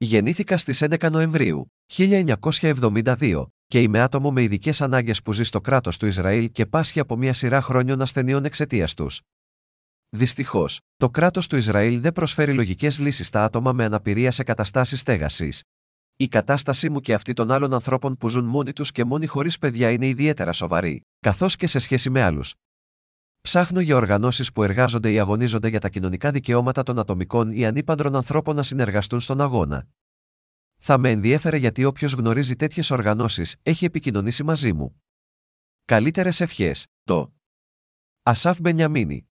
Γεννήθηκα στις 11 Νοεμβρίου 1972 και είμαι άτομο με ειδικές ανάγκες που ζει στο κράτος του Ισραήλ και πάσχει από μια σειρά χρόνιων ασθενειών εξαιτίας τους. Δυστυχώς, το κράτος του Ισραήλ δεν προσφέρει λογικές λύσεις στα άτομα με αναπηρία σε καταστάσεις στέγασης. Η κατάστασή μου και αυτή των άλλων ανθρώπων που ζουν μόνοι τους και μόνοι χωρίς παιδιά είναι ιδιαίτερα σοβαρή, καθώς και σε σχέση με άλλους. Ψάχνω για οργανώσεις που εργάζονται ή αγωνίζονται για τα κοινωνικά δικαιώματα των ατομικών ή ανήπαντρων ανθρώπων να συνεργαστούν στον αγώνα. Θα με ενδιέφερε γιατί όποιος γνωρίζει τέτοιες οργανώσεις έχει επικοινωνήσει μαζί μου. Καλύτερες ευχές, το Ασάφ Μπενιαμίνη